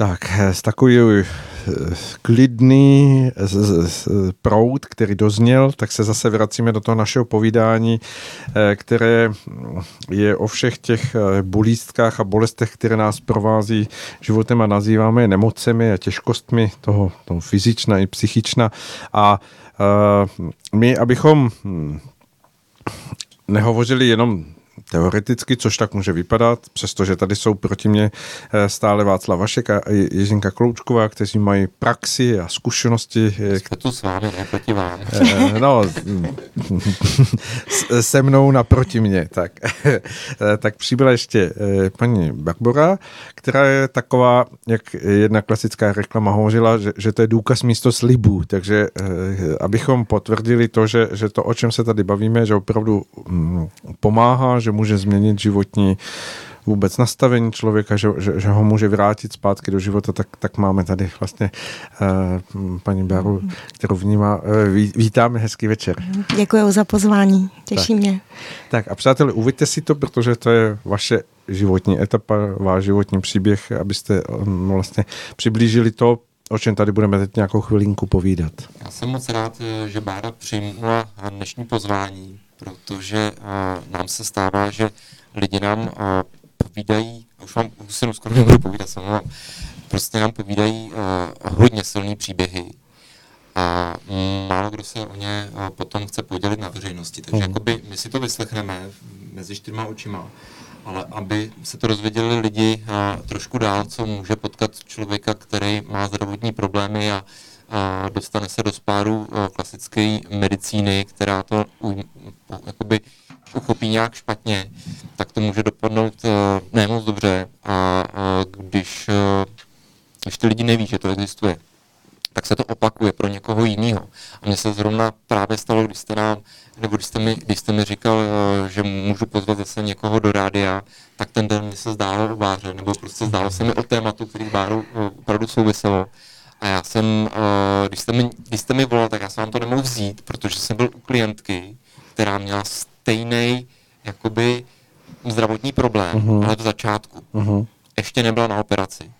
Tak, s takový klidný proud, který dozněl, tak se zase vracíme do toho našeho povídání, které je o všech těch bolístkách a bolestech, které nás provází životem a nazýváme nemocemi a těžkostmi toho, toho fyzična i psychična. A my, abychom hm, nehovořili jenom teoreticky, což tak může vypadat, přestože tady jsou proti mě eh, stále Václav Vašek a Ježinka Kloučková, kteří mají praxi a zkušenosti. Eh, Jsme tu s vámi, ne proti vám. Eh, no, se mnou naproti mě. Tak, tak přibyla ještě paní Barbora, která je taková, jak jedna klasická reklama hovořila, že, že to je důkaz místo slibů, takže abychom potvrdili to, že, že to, o čem se tady bavíme, že opravdu mm, pomáhá, že může změnit životní vůbec nastavení člověka, že, že, že ho může vrátit zpátky do života, tak, tak máme tady vlastně uh, paní Baru, kterou vnímá. Uh, ví, vítáme, hezký večer. Děkuji za pozvání, těší tak. mě. Tak a přátelé, uvidíte si to, protože to je vaše životní etapa, váš životní příběh, abyste um, vlastně přiblížili to, o čem tady budeme teď nějakou chvilinku povídat. Já jsem moc rád, že Bára přijmula dnešní pozvání, protože uh, nám se stává, že lidi nám uh, povídají, už vám už skoro nebudu povídat, jsem vám, prostě nám povídají uh, hodně silné příběhy a málo kdo se o ně uh, potom chce podělit na veřejnosti. Takže mm. jakoby my si to vyslechneme mezi čtyřma očima, ale aby se to rozvěděli lidi uh, trošku dál, co může potkat člověka, který má zdravotní problémy a a dostane se do spáru klasické medicíny, která to jakoby uchopí nějak špatně, tak to může dopadnout uh, ne moc dobře a uh, když, když ty lidi neví, že to existuje, tak se to opakuje pro někoho jiného. A mně se zrovna právě stalo, když jste nám, nebo když jste mi, když jste mi říkal, že můžu pozvat zase někoho do rádia, tak ten den mi se zdálo o Báře, nebo prostě zdálo se mi o tématu, který uh, opravdu souviselo. A já jsem, uh, když, jste mi, když jste mi volal, tak já jsem vám to nemohl vzít, protože jsem byl u klientky, která měla stejný jakoby zdravotní problém, uh-huh. ale v začátku. Uh-huh. Ještě nebyla na operaci.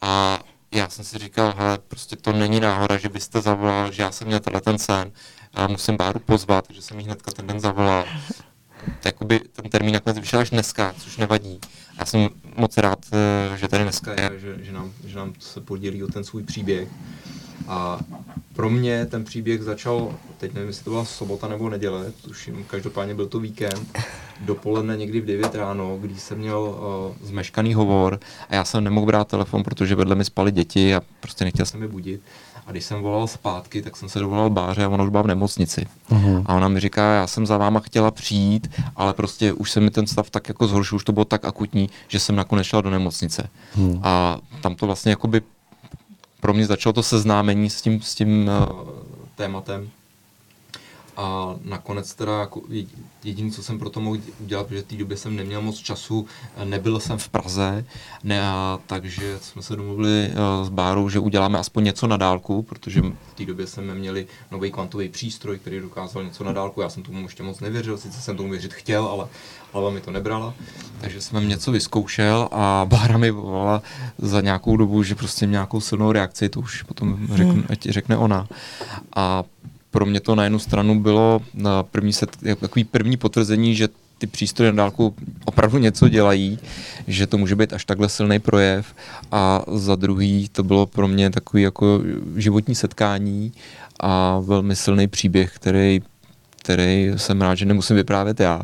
A já jsem si říkal, hele, prostě to není náhoda, že byste zavolal, že já jsem měl tenhle ten sen a musím Báru pozvat, že jsem jí hnedka ten den zavolal. Jakoby ten termín nakonec vyšel až dneska, což nevadí. Já jsem moc rád, eh, že tady dneska je, že, že, nám, že nám se podělí o ten svůj příběh. A pro mě ten příběh začal, teď nevím, jestli to byla sobota nebo neděle, tuším, každopádně byl to víkend, dopoledne někdy v 9 ráno, když jsem měl uh, zmeškaný hovor a já jsem nemohl brát telefon, protože vedle mi spaly děti a prostě nechtěl jsem je budit. A když jsem volal zpátky, tak jsem se dovolal Báře a ona už byla v nemocnici. Uh-huh. A ona mi říká, já jsem za váma chtěla přijít, ale prostě už se mi ten stav tak jako zhoršil, už to bylo tak akutní, že jsem nakonec šla do nemocnice. Uh-huh. A tam to vlastně jakoby pro mě začalo to seznámení s tím, s tím uh, tématem. A nakonec teda jako jediné, co jsem pro to mohl udělat, protože v té době jsem neměl moc času, nebyl jsem v Praze, ne, a, takže jsme se domluvili uh, s Bárou, že uděláme aspoň něco na dálku, protože v té době jsme měli nový kvantový přístroj, který dokázal něco na dálku. Já jsem tomu ještě moc nevěřil, sice jsem tomu věřit chtěl, ale hlava mi to nebrala. Takže jsem něco vyzkoušel a Bára mi volala za nějakou dobu, že prostě nějakou silnou reakci, to už potom řekne, hmm. řekne ona. A pro mě to na jednu stranu bylo na první set, takový první potvrzení, že ty přístroje na dálku opravdu něco dělají, že to může být až takhle silný projev. A za druhý to bylo pro mě takový jako životní setkání a velmi silný příběh, který, který jsem rád, že nemusím vyprávět já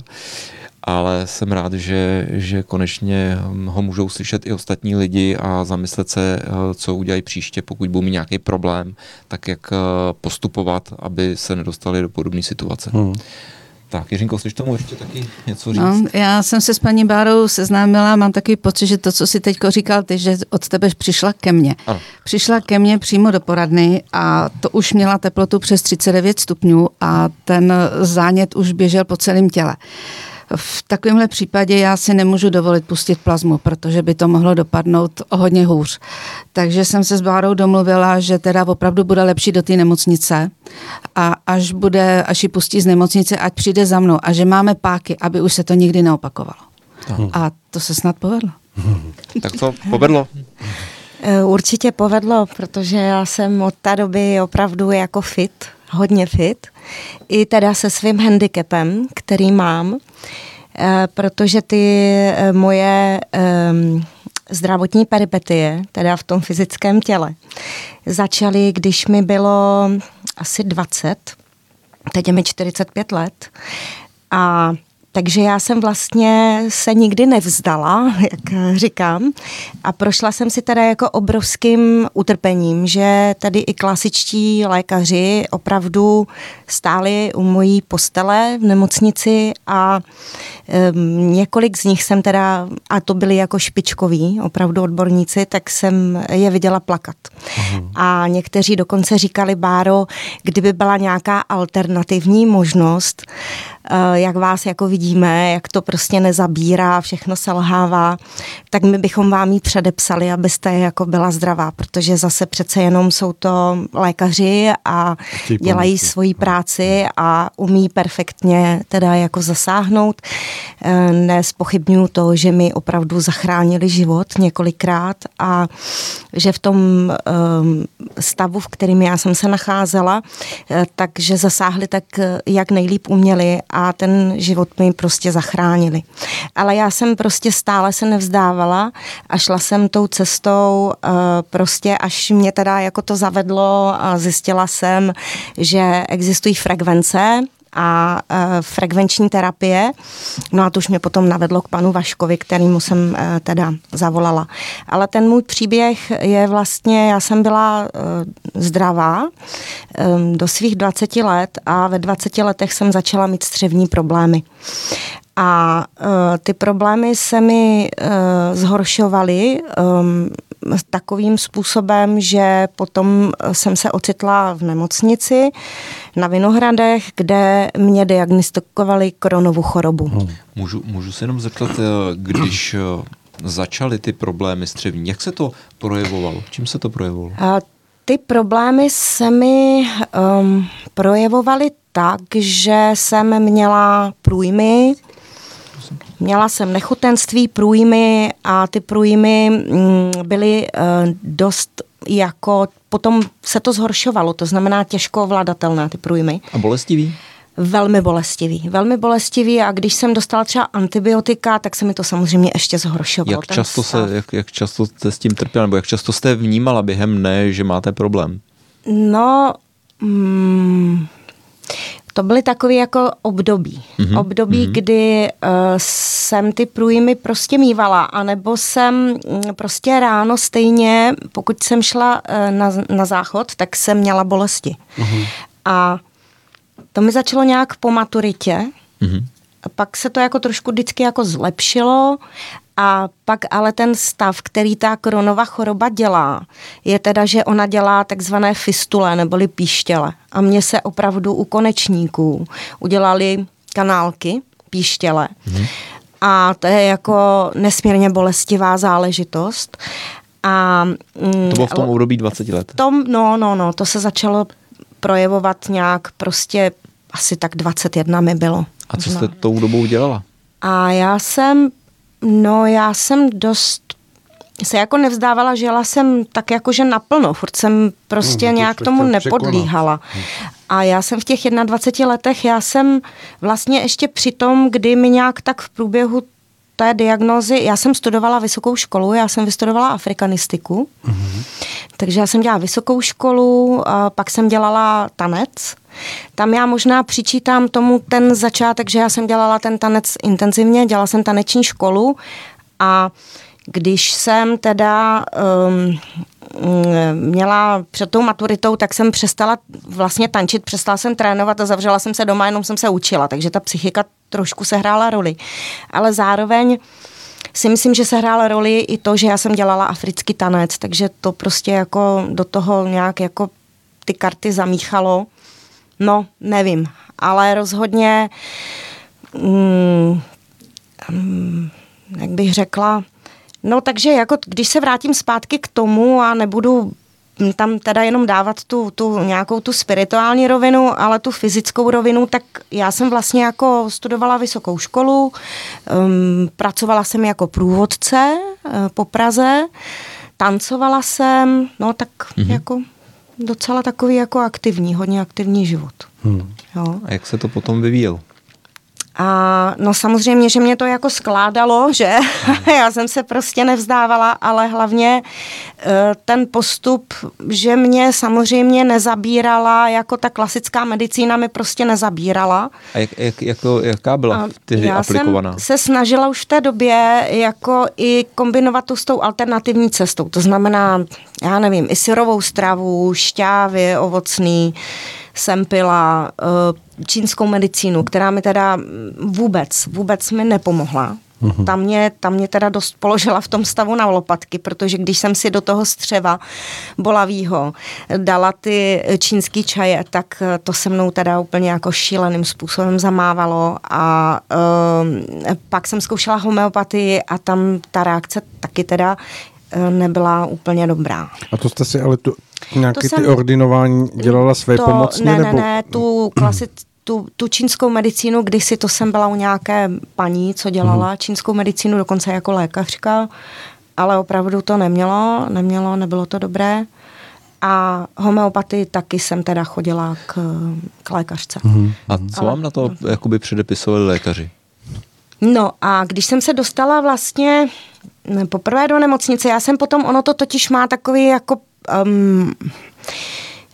ale jsem rád, že, že konečně ho můžou slyšet i ostatní lidi a zamyslet se, eh, co udělají příště, pokud budou mít nějaký problém, tak jak eh, postupovat, aby se nedostali do podobné situace. Hmm. Tak, Jiřinko, chceš tomu ještě taky něco říct? No, já jsem se s paní Bárou seznámila, mám takový pocit, že to, co si teď říkal ty, že od tebe přišla ke mně. Ano. Přišla ke mně přímo do poradny a to už měla teplotu přes 39 stupňů a ten zánět už běžel po celém těle. V takovémhle případě já si nemůžu dovolit pustit plazmu, protože by to mohlo dopadnout o hodně hůř. Takže jsem se s Bárou domluvila, že teda opravdu bude lepší do té nemocnice a až, bude, až ji pustí z nemocnice, ať přijde za mnou a že máme páky, aby už se to nikdy neopakovalo. A to se snad povedlo. Tak to povedlo. Eh, určitě povedlo, protože já jsem od té doby opravdu jako fit, hodně fit, i teda se svým handicapem, který mám, eh, protože ty eh, moje ehm, zdravotní peripetie, teda v tom fyzickém těle, začaly, když mi bylo asi 20, teď je mi 45 let. A takže já jsem vlastně se nikdy nevzdala, jak říkám, a prošla jsem si teda jako obrovským utrpením, že tady i klasičtí lékaři opravdu stáli u mojí postele v nemocnici a um, několik z nich jsem teda, a to byli jako špičkoví, opravdu odborníci, tak jsem je viděla plakat. Uhum. A někteří dokonce říkali, Báro, kdyby byla nějaká alternativní možnost, jak vás jako vidíme, jak to prostě nezabírá, všechno selhává, tak my bychom vám ji předepsali, abyste jako byla zdravá, protože zase přece jenom jsou to lékaři a dělají svoji práci a umí perfektně teda jako zasáhnout. Eh, nespochybnuju to, že mi opravdu zachránili život několikrát a že v tom ehm, stavu, v kterým já jsem se nacházela, eh, takže zasáhli tak, jak nejlíp uměli a ten život mi prostě zachránili. Ale já jsem prostě stále se nevzdávala a šla jsem tou cestou uh, prostě, až mě teda jako to zavedlo a zjistila jsem, že existují frekvence, a e, frekvenční terapie. No a to už mě potom navedlo k panu Vaškovi, kterýmu jsem e, teda zavolala. Ale ten můj příběh je vlastně, já jsem byla e, zdravá do svých 20 let a ve 20 letech jsem začala mít střevní problémy. A uh, ty problémy se mi uh, zhoršovaly um, takovým způsobem, že potom jsem se ocitla v nemocnici na Vinohradech, kde mě diagnostikovali koronovou chorobu. Hmm. Můžu, můžu se jenom zeptat, když začaly ty problémy střevní, jak se to projevovalo? Čím se to projevovalo? A ty problémy se mi um, projevovaly tak, že jsem měla průjmy, Měla jsem nechutenství, průjmy a ty průjmy mm, byly uh, dost jako, potom se to zhoršovalo, to znamená těžko ovladatelné ty průjmy. A bolestivý? Velmi bolestivý, velmi bolestivý a když jsem dostala třeba antibiotika, tak se mi to samozřejmě ještě zhoršovalo. Jak často, se, jak, jak často jste s tím trpěla, nebo jak často jste vnímala během dne, že máte problém? No, mm, to byly takové jako období. Mm-hmm. Období, mm-hmm. kdy uh, jsem ty průjmy prostě mývala, anebo jsem mm, prostě ráno stejně, pokud jsem šla uh, na, na záchod, tak jsem měla bolesti. Mm-hmm. A to mi začalo nějak po maturitě. Mm-hmm. A pak se to jako trošku vždycky jako zlepšilo a pak ale ten stav, který ta koronová choroba dělá, je teda, že ona dělá takzvané fistule neboli píštěle. A mně se opravdu u konečníků udělali kanálky píštěle. Mm. A to je jako nesmírně bolestivá záležitost. A, to bylo v tom období 20 let? Tom, no, no, no, to se začalo projevovat nějak prostě asi tak 21 mi bylo. A co jste tou dobou dělala? A já jsem No já jsem dost se jako nevzdávala, žila jsem tak jakože naplno, furt jsem prostě no, nějak tomu nepodlíhala. Hmm. A já jsem v těch 21 letech, já jsem vlastně ještě při tom, kdy mi nějak tak v průběhu té diagnózy, já jsem studovala vysokou školu, já jsem vystudovala afrikanistiku, mm-hmm. takže já jsem dělala vysokou školu, a pak jsem dělala tanec. Tam já možná přičítám tomu ten začátek, že já jsem dělala ten tanec intenzivně, dělala jsem taneční školu a když jsem teda um, měla před tou maturitou, tak jsem přestala vlastně tančit, přestala jsem trénovat a zavřela jsem se doma, jenom jsem se učila, takže ta psychika trošku se hrála roli. Ale zároveň si myslím, že se hrála roli i to, že já jsem dělala africký tanec, takže to prostě jako do toho nějak jako ty karty zamíchalo. No, nevím, ale rozhodně, mm, mm, jak bych řekla, no takže jako když se vrátím zpátky k tomu a nebudu tam teda jenom dávat tu, tu nějakou tu spirituální rovinu, ale tu fyzickou rovinu, tak já jsem vlastně jako studovala vysokou školu, um, pracovala jsem jako průvodce uh, po Praze, tancovala jsem, no tak mm-hmm. jako docela takový jako aktivní, hodně aktivní život. Hmm. Jo. A jak se to potom vyvíjelo? A no samozřejmě, že mě to jako skládalo, že já jsem se prostě nevzdávala, ale hlavně eh, ten postup, že mě samozřejmě nezabírala, jako ta klasická medicína mi prostě nezabírala. A jak, jak, jako, jaká byla tedy já aplikovaná? jsem se snažila už v té době jako i kombinovat to s tou alternativní cestou. To znamená, já nevím, i syrovou stravu, šťávy, ovocný, jsem pila uh, čínskou medicínu, která mi teda vůbec, vůbec mi nepomohla. Uhum. Tam mě, tam mě teda dost položila v tom stavu na lopatky, protože když jsem si do toho střeva bolavýho dala ty čínský čaje, tak eh, to se mnou teda úplně jako šíleným způsobem zamávalo a uh, pak jsem zkoušela homeopatii a tam ta reakce taky teda nebyla úplně dobrá. A to jste si ale tu, nějaké ty ordinování dělala své to, pomocně? Ne, nebo? ne, ne, tu klasit, tu, tu čínskou medicínu, kdysi to jsem byla u nějaké paní, co dělala hmm. čínskou medicínu, dokonce jako lékařka, ale opravdu to nemělo, nemělo, nebylo to dobré. A homeopatii taky jsem teda chodila k, k lékařce. Hmm. A co ale, vám na to jakoby předepisovali lékaři? No a když jsem se dostala vlastně poprvé do nemocnice, já jsem potom, ono to totiž má takový jako... Um,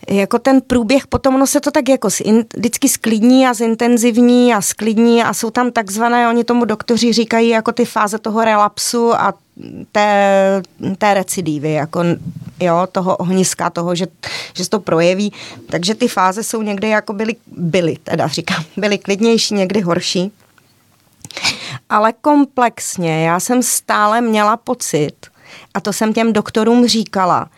jako ten průběh, potom ono se to tak jako in, vždycky sklidní a zintenzivní a sklidní a jsou tam takzvané, oni tomu doktoři říkají jako ty fáze toho relapsu a té, té recidívy, jako jo, toho ohniska, toho, že, že se to projeví. Takže ty fáze jsou někdy jako byly, byly, teda říkám, byly klidnější, někdy horší. Ale komplexně já jsem stále měla pocit, a to jsem těm doktorům říkala,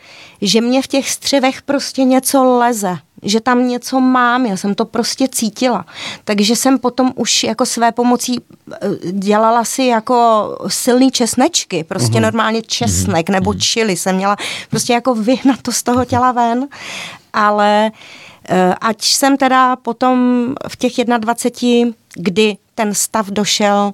že mě v těch střevech prostě něco leze, že tam něco mám, já jsem to prostě cítila. Takže jsem potom už jako své pomocí eh, dělala si jako silný česnečky, prostě uhum. normálně česnek uhum. nebo mhm. čili jsem měla prostě jako vyhnat to z toho těla ven, ale eh, ať jsem teda potom v těch 21, kdy ten stav došel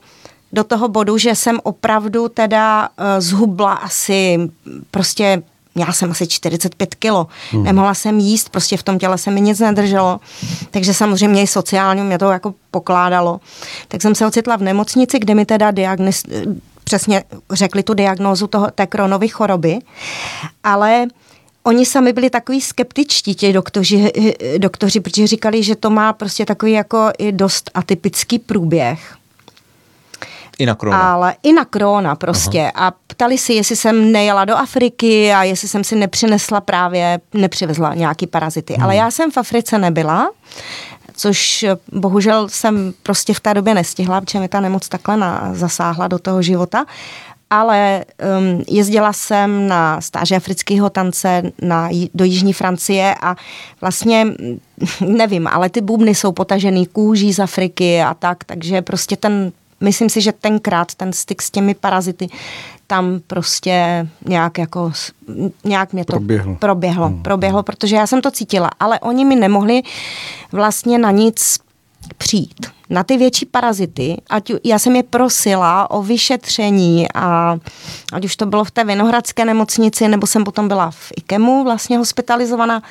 do toho bodu, že jsem opravdu teda uh, zhubla asi prostě měla jsem asi 45 kilo. Hmm. Nemohla jsem jíst, prostě v tom těle se mi nic nedrželo. Takže samozřejmě i sociálně mě to jako pokládalo. Tak jsem se ocitla v nemocnici, kde mi teda diagnoz, přesně řekli tu diagnózu toho, té kronové choroby. Ale oni sami byli takový skeptičtí, ti doktoři, doktoři, protože říkali, že to má prostě takový jako i dost atypický průběh. I na krona. Ale i na krona prostě. Aha. A ptali si, jestli jsem nejela do Afriky a jestli jsem si nepřinesla právě, nepřivezla nějaký parazity. Hmm. Ale já jsem v Africe nebyla, což bohužel jsem prostě v té době nestihla, protože mi ta nemoc takhle na, zasáhla do toho života ale um, jezdila jsem na stáže afrického tance na, do Jižní Francie a vlastně, nevím, ale ty bubny jsou potažený kůží z Afriky a tak, takže prostě ten, myslím si, že tenkrát ten styk s těmi parazity tam prostě nějak jako, nějak mě to proběhlo, proběhlo, hmm. proběhlo protože já jsem to cítila, ale oni mi nemohli vlastně na nic přijít na ty větší parazity, ať já jsem je prosila o vyšetření a ať už to bylo v té Vinohradské nemocnici, nebo jsem potom byla v IKEMu vlastně hospitalizovaná,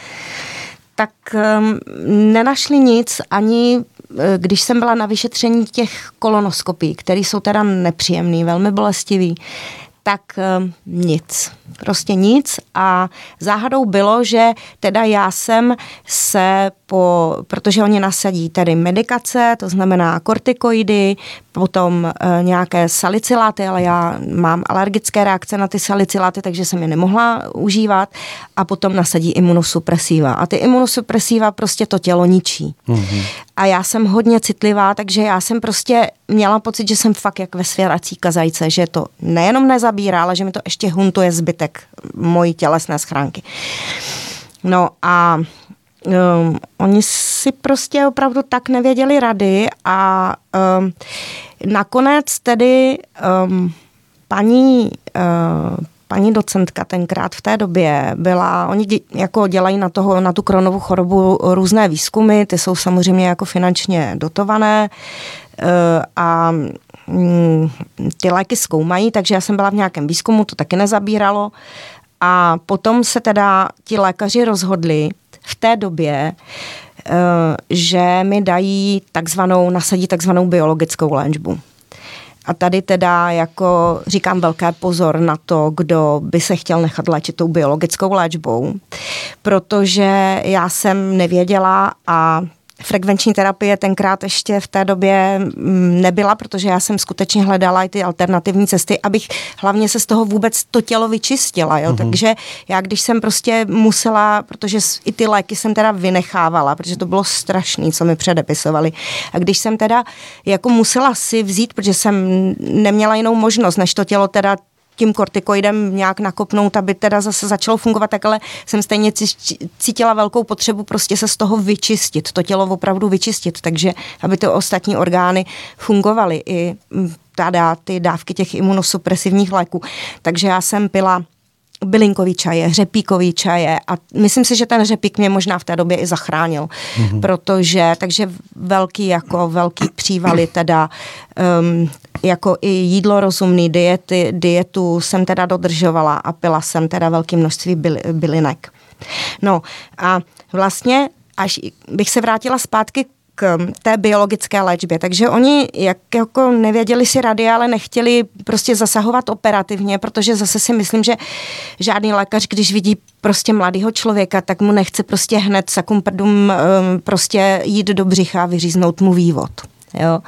tak um, nenašli nic ani eh, když jsem byla na vyšetření těch kolonoskopí, které jsou teda nepříjemný, velmi bolestivý, tak um, nic. Prostě nic a záhadou bylo, že teda já jsem se po, protože oni nasadí tedy medikace, to znamená kortikoidy, potom e, nějaké saliciláty, ale já mám alergické reakce na ty saliciláty, takže jsem je nemohla užívat a potom nasadí imunosupresiva. A ty imunosupresiva prostě to tělo ničí. Mm-hmm. A já jsem hodně citlivá, takže já jsem prostě měla pocit, že jsem fakt jak ve svěrací kazajce, že to nejenom nezabírá, ale že mi to ještě huntuje zbytek mojí tělesné schránky. No a um, oni si prostě opravdu tak nevěděli rady a um, nakonec tedy um, paní uh, paní docentka tenkrát v té době byla, oni dě, jako dělají na, toho, na tu kronovou chorobu různé výzkumy, ty jsou samozřejmě jako finančně dotované a um, ty léky zkoumají, takže já jsem byla v nějakém výzkumu, to taky nezabíralo a potom se teda ti lékaři rozhodli v té době, eh, že mi dají takzvanou, nasadí takzvanou biologickou léčbu. A tady teda jako říkám velké pozor na to, kdo by se chtěl nechat léčit tou biologickou léčbou, protože já jsem nevěděla a Frekvenční terapie tenkrát ještě v té době mm, nebyla, protože já jsem skutečně hledala i ty alternativní cesty, abych hlavně se z toho vůbec to tělo vyčistila. Jo? Uh-huh. Takže já když jsem prostě musela, protože i ty léky jsem teda vynechávala, protože to bylo strašné, co mi předepisovali. A když jsem teda jako musela si vzít, protože jsem neměla jinou možnost, než to tělo teda tím kortikoidem nějak nakopnout, aby teda zase začalo fungovat, tak ale jsem stejně cítila velkou potřebu prostě se z toho vyčistit, to tělo opravdu vyčistit, takže aby ty ostatní orgány fungovaly i teda ty dávky těch imunosupresivních léků. Takže já jsem pila bylinkový čaje, řepíkový čaje a myslím si, že ten řepík mě možná v té době i zachránil, mm-hmm. protože, takže velký jako velký přívaly teda um, jako i jídlo rozumný, diety, dietu jsem teda dodržovala a pila jsem teda velké množství byl, bylinek. No a vlastně, až bych se vrátila zpátky k té biologické léčbě. Takže oni jak jako nevěděli si rady, ale nechtěli prostě zasahovat operativně, protože zase si myslím, že žádný lékař, když vidí prostě mladého člověka, tak mu nechce prostě hned sakumprdum um, prostě jít do břicha a vyříznout mu vývod. Jo.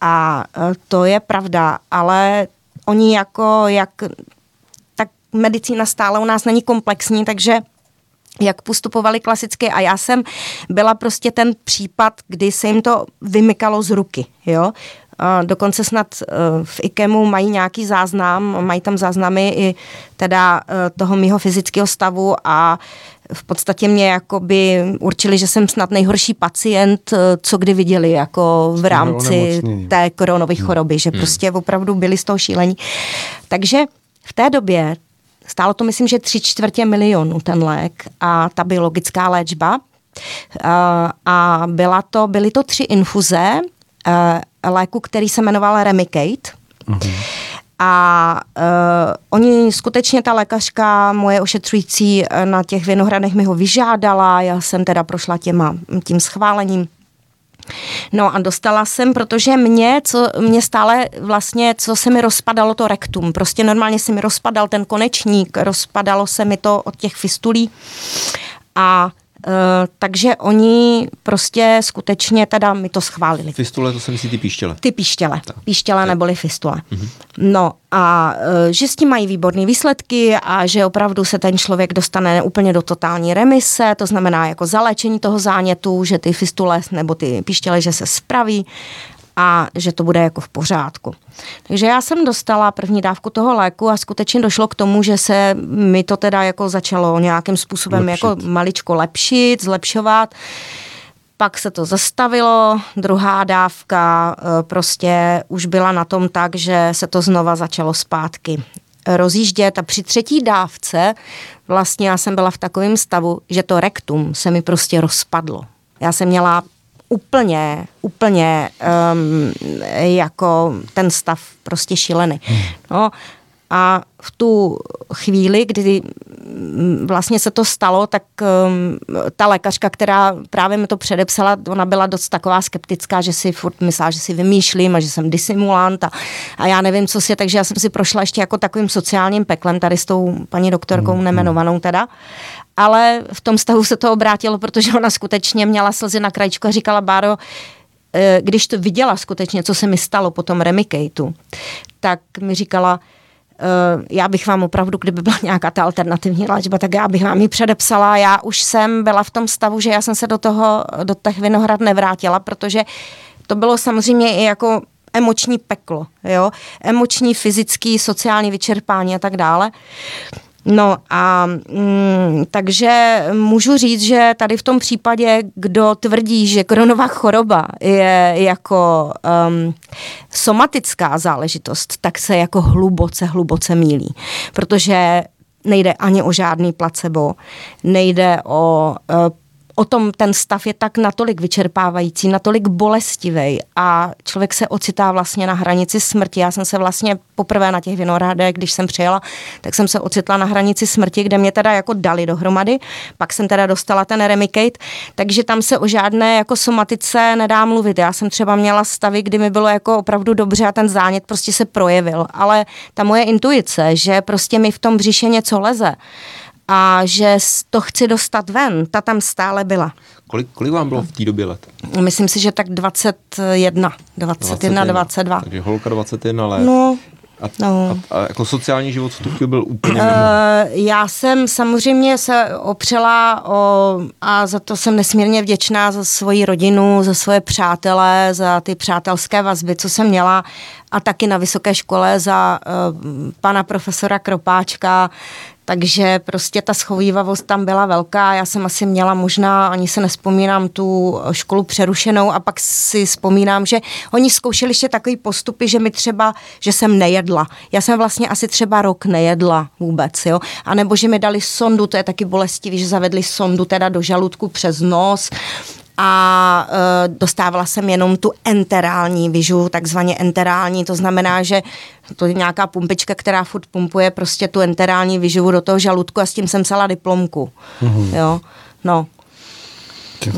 A e, to je pravda, ale oni jako, jak tak medicína stále u nás není komplexní, takže jak postupovali klasicky a já jsem byla prostě ten případ, kdy se jim to vymykalo z ruky, jo. Dokonce snad e, v IKEMu mají nějaký záznam, mají tam záznamy i teda e, toho mýho fyzického stavu a v podstatě mě jakoby určili, že jsem snad nejhorší pacient, eh, co kdy viděli jako v rámci té koronové hmm. choroby, že hmm. prostě opravdu byli z toho šílení. Takže v té době stálo to myslím, že tři čtvrtě milionu ten lék a ta biologická léčba. A, eh, byla to, byly to tři infuze eh, léku, který se jmenoval Remicade. Uh-huh. A uh, oni skutečně, ta lékařka moje ošetřující eh, na těch vinohradech mi ho vyžádala, já jsem teda prošla těma, tím schválením. No a dostala jsem, protože mě, co mě stále vlastně, co se mi rozpadalo to rektum, prostě normálně se mi rozpadal ten konečník, rozpadalo se mi to od těch fistulí a Uh, takže oni prostě skutečně teda mi to schválili. Fistule, to se myslí ty píštěle. Ty píštěle. Tak. Píštěle tak. neboli fistule. Uh-huh. No a uh, že s tím mají výborné výsledky a že opravdu se ten člověk dostane úplně do totální remise, to znamená jako zalečení toho zánětu, že ty fistule nebo ty píštěle, že se spraví a že to bude jako v pořádku. Takže já jsem dostala první dávku toho léku a skutečně došlo k tomu, že se mi to teda jako začalo nějakým způsobem lepšit. jako maličko lepšit, zlepšovat. Pak se to zastavilo, druhá dávka e, prostě už byla na tom tak, že se to znova začalo zpátky rozjíždět a při třetí dávce vlastně já jsem byla v takovém stavu, že to rektum se mi prostě rozpadlo. Já jsem měla úplně, úplně um, jako ten stav prostě šílený. Hmm. No, a v tu chvíli, kdy vlastně se to stalo, tak um, ta lékařka, která právě mi to předepsala, ona byla dost taková skeptická, že si furt myslela, že si vymýšlím a že jsem disimulant a, a já nevím, co si, takže já jsem si prošla ještě jako takovým sociálním peklem tady s tou paní doktorkou mm, nemenovanou teda. Ale v tom stavu se to obrátilo, protože ona skutečně měla slzy na krajičku a říkala, Báro, eh, když to viděla skutečně, co se mi stalo po tom remikejtu, tak mi říkala, já bych vám opravdu, kdyby byla nějaká ta alternativní léčba, tak já bych vám ji předepsala. Já už jsem byla v tom stavu, že já jsem se do toho, do těch vinohrad nevrátila, protože to bylo samozřejmě i jako emoční peklo, jo, emoční, fyzický, sociální vyčerpání a tak dále. No a mm, takže můžu říct, že tady v tom případě, kdo tvrdí, že koronová choroba je jako um, somatická záležitost, tak se jako hluboce, hluboce mílí. Protože nejde ani o žádný placebo, nejde o uh, o tom ten stav je tak natolik vyčerpávající, natolik bolestivý a člověk se ocitá vlastně na hranici smrti. Já jsem se vlastně poprvé na těch vinohradech, když jsem přijela, tak jsem se ocitla na hranici smrti, kde mě teda jako dali dohromady, pak jsem teda dostala ten Remicade, takže tam se o žádné jako somatice nedá mluvit. Já jsem třeba měla stavy, kdy mi bylo jako opravdu dobře a ten zánět prostě se projevil, ale ta moje intuice, že prostě mi v tom břiše něco leze, a že to chci dostat ven, ta tam stále byla. Kolik, kolik vám bylo v té době let? Myslím si, že tak 21, 21, 22. Takže holka 21 let. No, a, no. a, a jako sociální život v Tokiu byl úplně mimo? Uh, já jsem samozřejmě se opřela o, a za to jsem nesmírně vděčná za svoji rodinu, za svoje přátele, za ty přátelské vazby, co jsem měla a taky na vysoké škole za uh, pana profesora Kropáčka, takže prostě ta schovývavost tam byla velká. Já jsem asi měla možná, ani se nespomínám, tu školu přerušenou a pak si vzpomínám, že oni zkoušeli ještě takový postupy, že mi třeba, že jsem nejedla. Já jsem vlastně asi třeba rok nejedla vůbec, jo. A nebo že mi dali sondu, to je taky bolestivý, že zavedli sondu teda do žaludku přes nos a e, dostávala jsem jenom tu enterální vyžu, takzvaně enterální, to znamená, že to je nějaká pumpička, která furt pumpuje prostě tu enterální vyživu do toho žaludku a s tím jsem psala diplomku. Mm-hmm. Jo, no.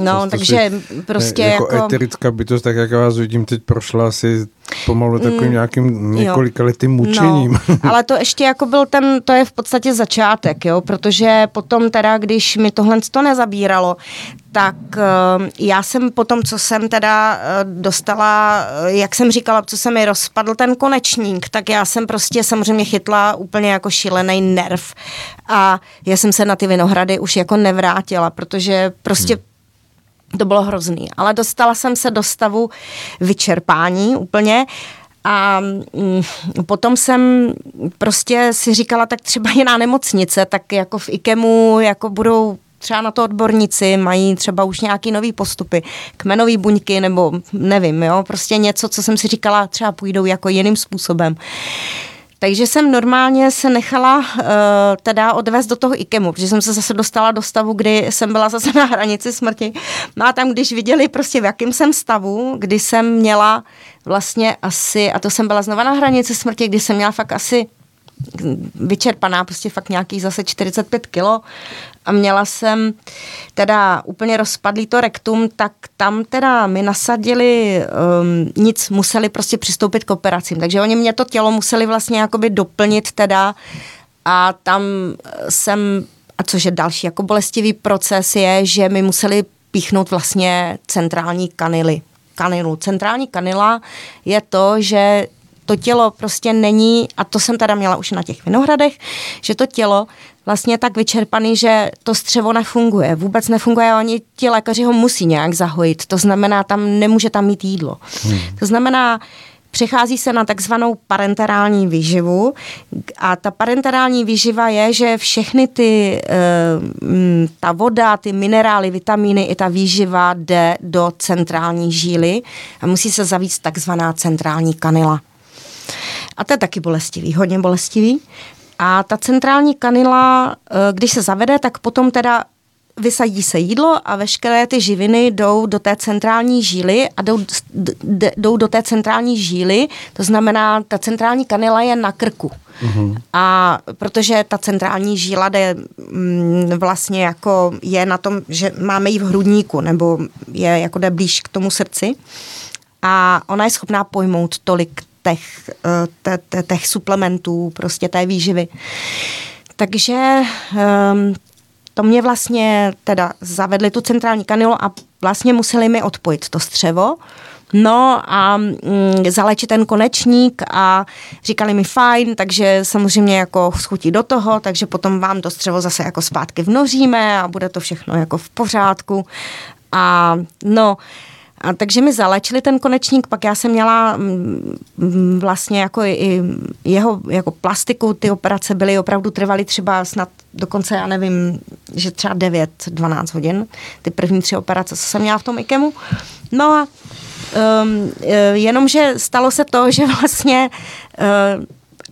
No, to, takže si, prostě jako... Jako eterická bytost, tak jak vás vidím, teď prošla asi pomalu takovým mm, nějakým několika letým mučením. No, ale to ještě jako byl ten, to je v podstatě začátek, jo, protože potom teda, když mi tohle to nezabíralo, tak uh, já jsem potom, co jsem teda uh, dostala, uh, jak jsem říkala, co se mi rozpadl ten konečník, tak já jsem prostě samozřejmě chytla úplně jako šílený nerv a já jsem se na ty vinohrady už jako nevrátila, protože prostě hmm to bylo hrozný. Ale dostala jsem se do stavu vyčerpání úplně a mm, potom jsem prostě si říkala, tak třeba jiná nemocnice, tak jako v IKEMu jako budou třeba na to odborníci, mají třeba už nějaký nový postupy, kmenový buňky nebo nevím, jo, prostě něco, co jsem si říkala, třeba půjdou jako jiným způsobem. Takže jsem normálně se nechala uh, teda odvést do toho IKEMu, protože jsem se zase dostala do stavu, kdy jsem byla zase na hranici smrti. No a tam, když viděli prostě v jakém jsem stavu, kdy jsem měla vlastně asi, a to jsem byla znova na hranici smrti, kdy jsem měla fakt asi vyčerpaná, prostě fakt nějakých zase 45 kilo a měla jsem teda úplně rozpadlý to rektum, tak tam teda mi nasadili um, nic, museli prostě přistoupit k operacím, takže oni mě to tělo museli vlastně jakoby doplnit teda a tam jsem, a což je další jako bolestivý proces je, že mi museli píchnout vlastně centrální kanily. Kanilu. Centrální kanila je to, že to tělo prostě není, a to jsem teda měla už na těch vinohradech, že to tělo vlastně je tak vyčerpaný, že to střevo nefunguje. Vůbec nefunguje, oni ti lékaři ho musí nějak zahojit. To znamená, tam nemůže tam mít jídlo. Hmm. To znamená, Přechází se na takzvanou parenterální výživu a ta parenterální výživa je, že všechny ty, eh, ta voda, ty minerály, vitamíny i ta výživa jde do centrální žíly a musí se zavíct takzvaná centrální kanila. A to je taky bolestivý, hodně bolestivý. A ta centrální kanila, eh, když se zavede, tak potom teda vysadí se jídlo a veškeré ty živiny jdou do té centrální žíly a jdou, jdou do té centrální žíly, to znamená, ta centrální kanila je na krku. Uhum. A protože ta centrální žíla jde mm, vlastně jako je na tom, že máme ji v hrudníku, nebo je jako jde blíž k tomu srdci a ona je schopná pojmout tolik těch, eh, těch suplementů, prostě té výživy. Takže um, to mě vlastně teda zavedli tu centrální kanilu a vlastně museli mi odpojit to střevo. No a mm, zalečit ten konečník a říkali mi fajn, takže samozřejmě jako schutí do toho, takže potom vám to střevo zase jako zpátky vnoříme a bude to všechno jako v pořádku. A no, a takže mi zalečili ten konečník, pak já jsem měla mm, mm, vlastně jako i jeho jako plastiku, ty operace byly opravdu trvaly třeba snad dokonce, já nevím, že třeba 9-12 hodin, ty první tři operace, co jsem měla v tom IKEMu. No a um, jenomže stalo se to, že vlastně uh,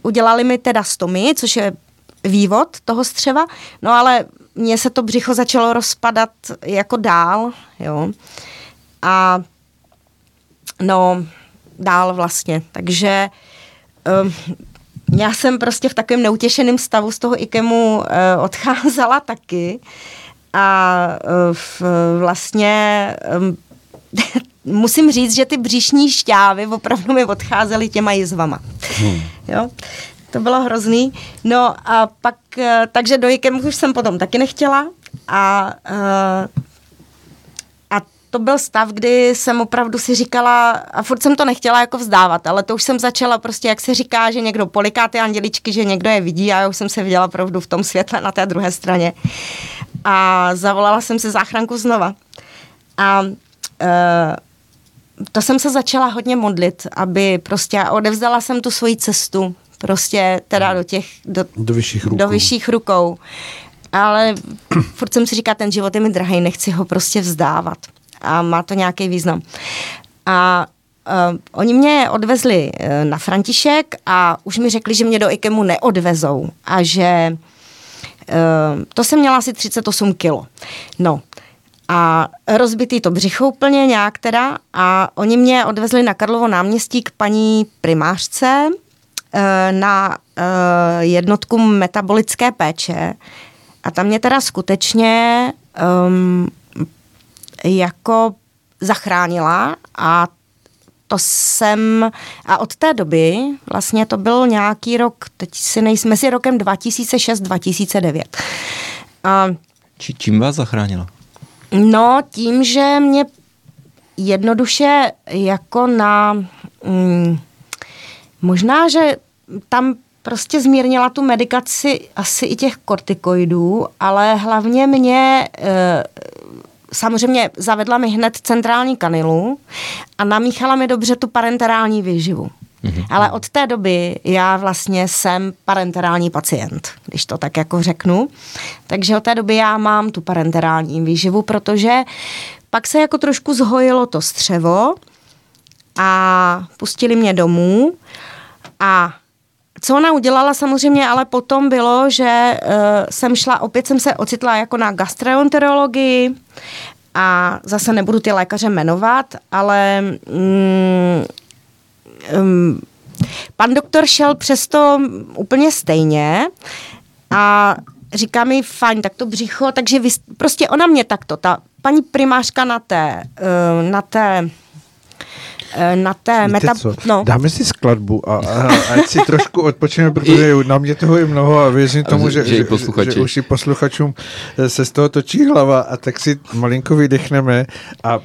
udělali mi teda stomy, což je vývod toho střeva, no ale mně se to břicho začalo rozpadat jako dál, jo. A no, dál vlastně. Takže um, já jsem prostě v takovém neutěšeném stavu z toho IKEMu uh, odcházela taky a uh, v, vlastně um, musím říct, že ty břišní šťávy opravdu mi odcházely těma jizvama. Hmm. Jo? To bylo hrozný. No a pak, uh, takže do IKEMu už jsem potom taky nechtěla a uh, to byl stav, kdy jsem opravdu si říkala, a furt jsem to nechtěla jako vzdávat, ale to už jsem začala prostě, jak se říká, že někdo poliká ty anděličky, že někdo je vidí a já už jsem se viděla opravdu v tom světle na té druhé straně. A zavolala jsem si záchranku znova. A e, to jsem se začala hodně modlit, aby prostě odevzdala jsem tu svoji cestu, prostě teda do těch, do, do vyšších rukou. Do vyšších rukou. Ale furt jsem si říká, ten život je mi drahý, nechci ho prostě vzdávat a má to nějaký význam. A Uh, oni mě odvezli uh, na František a už mi řekli, že mě do IKEMu neodvezou a že uh, to jsem měla asi 38 kilo. No a rozbitý to břicho úplně nějak teda a oni mě odvezli na Karlovo náměstí k paní primářce uh, na uh, jednotku metabolické péče a tam mě teda skutečně um, jako zachránila a to jsem, a od té doby, vlastně to byl nějaký rok, teď si nejsme si rokem 2006-2009. A, Či, čím vás zachránila? No, tím, že mě jednoduše jako na, mm, možná, že tam prostě zmírnila tu medikaci asi i těch kortikoidů, ale hlavně mě e, samozřejmě zavedla mi hned centrální kanilu a namíchala mi dobře tu parenterální výživu. Mm-hmm. Ale od té doby já vlastně jsem parenterální pacient, když to tak jako řeknu. Takže od té doby já mám tu parenterální výživu, protože pak se jako trošku zhojilo to střevo a pustili mě domů a co ona udělala samozřejmě, ale potom bylo, že uh, jsem šla, opět jsem se ocitla jako na gastroenterologii a zase nebudu ty lékaře jmenovat, ale mm, um, pan doktor šel přesto úplně stejně a říká mi, fajn, tak to břicho, takže vy, prostě ona mě takto, ta paní primářka na té, uh, na té Eh, na té meta... No. Dáme si skladbu a, a ať si trošku odpočineme, protože na mě toho je mnoho a věřím tomu, že, že, že, že už i posluchačům eh, se z toho točí hlava a tak si malinko vydechneme a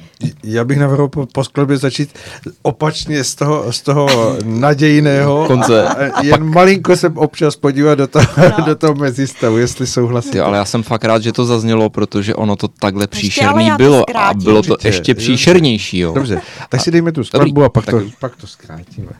já bych navrhl po, po skladbě začít opačně z toho, z toho nadějného Konce. A, a jen malinko se občas podívat do toho, no. do toho mezistavu, jestli souhlasíte. ale já jsem fakt rád, že to zaznělo, protože ono to takhle příšerný bylo a bylo to ještě příšernější. Jo. Dobře, tak si dejme tu skladbu Dobrý, a pak, to, pak to zkrátíme.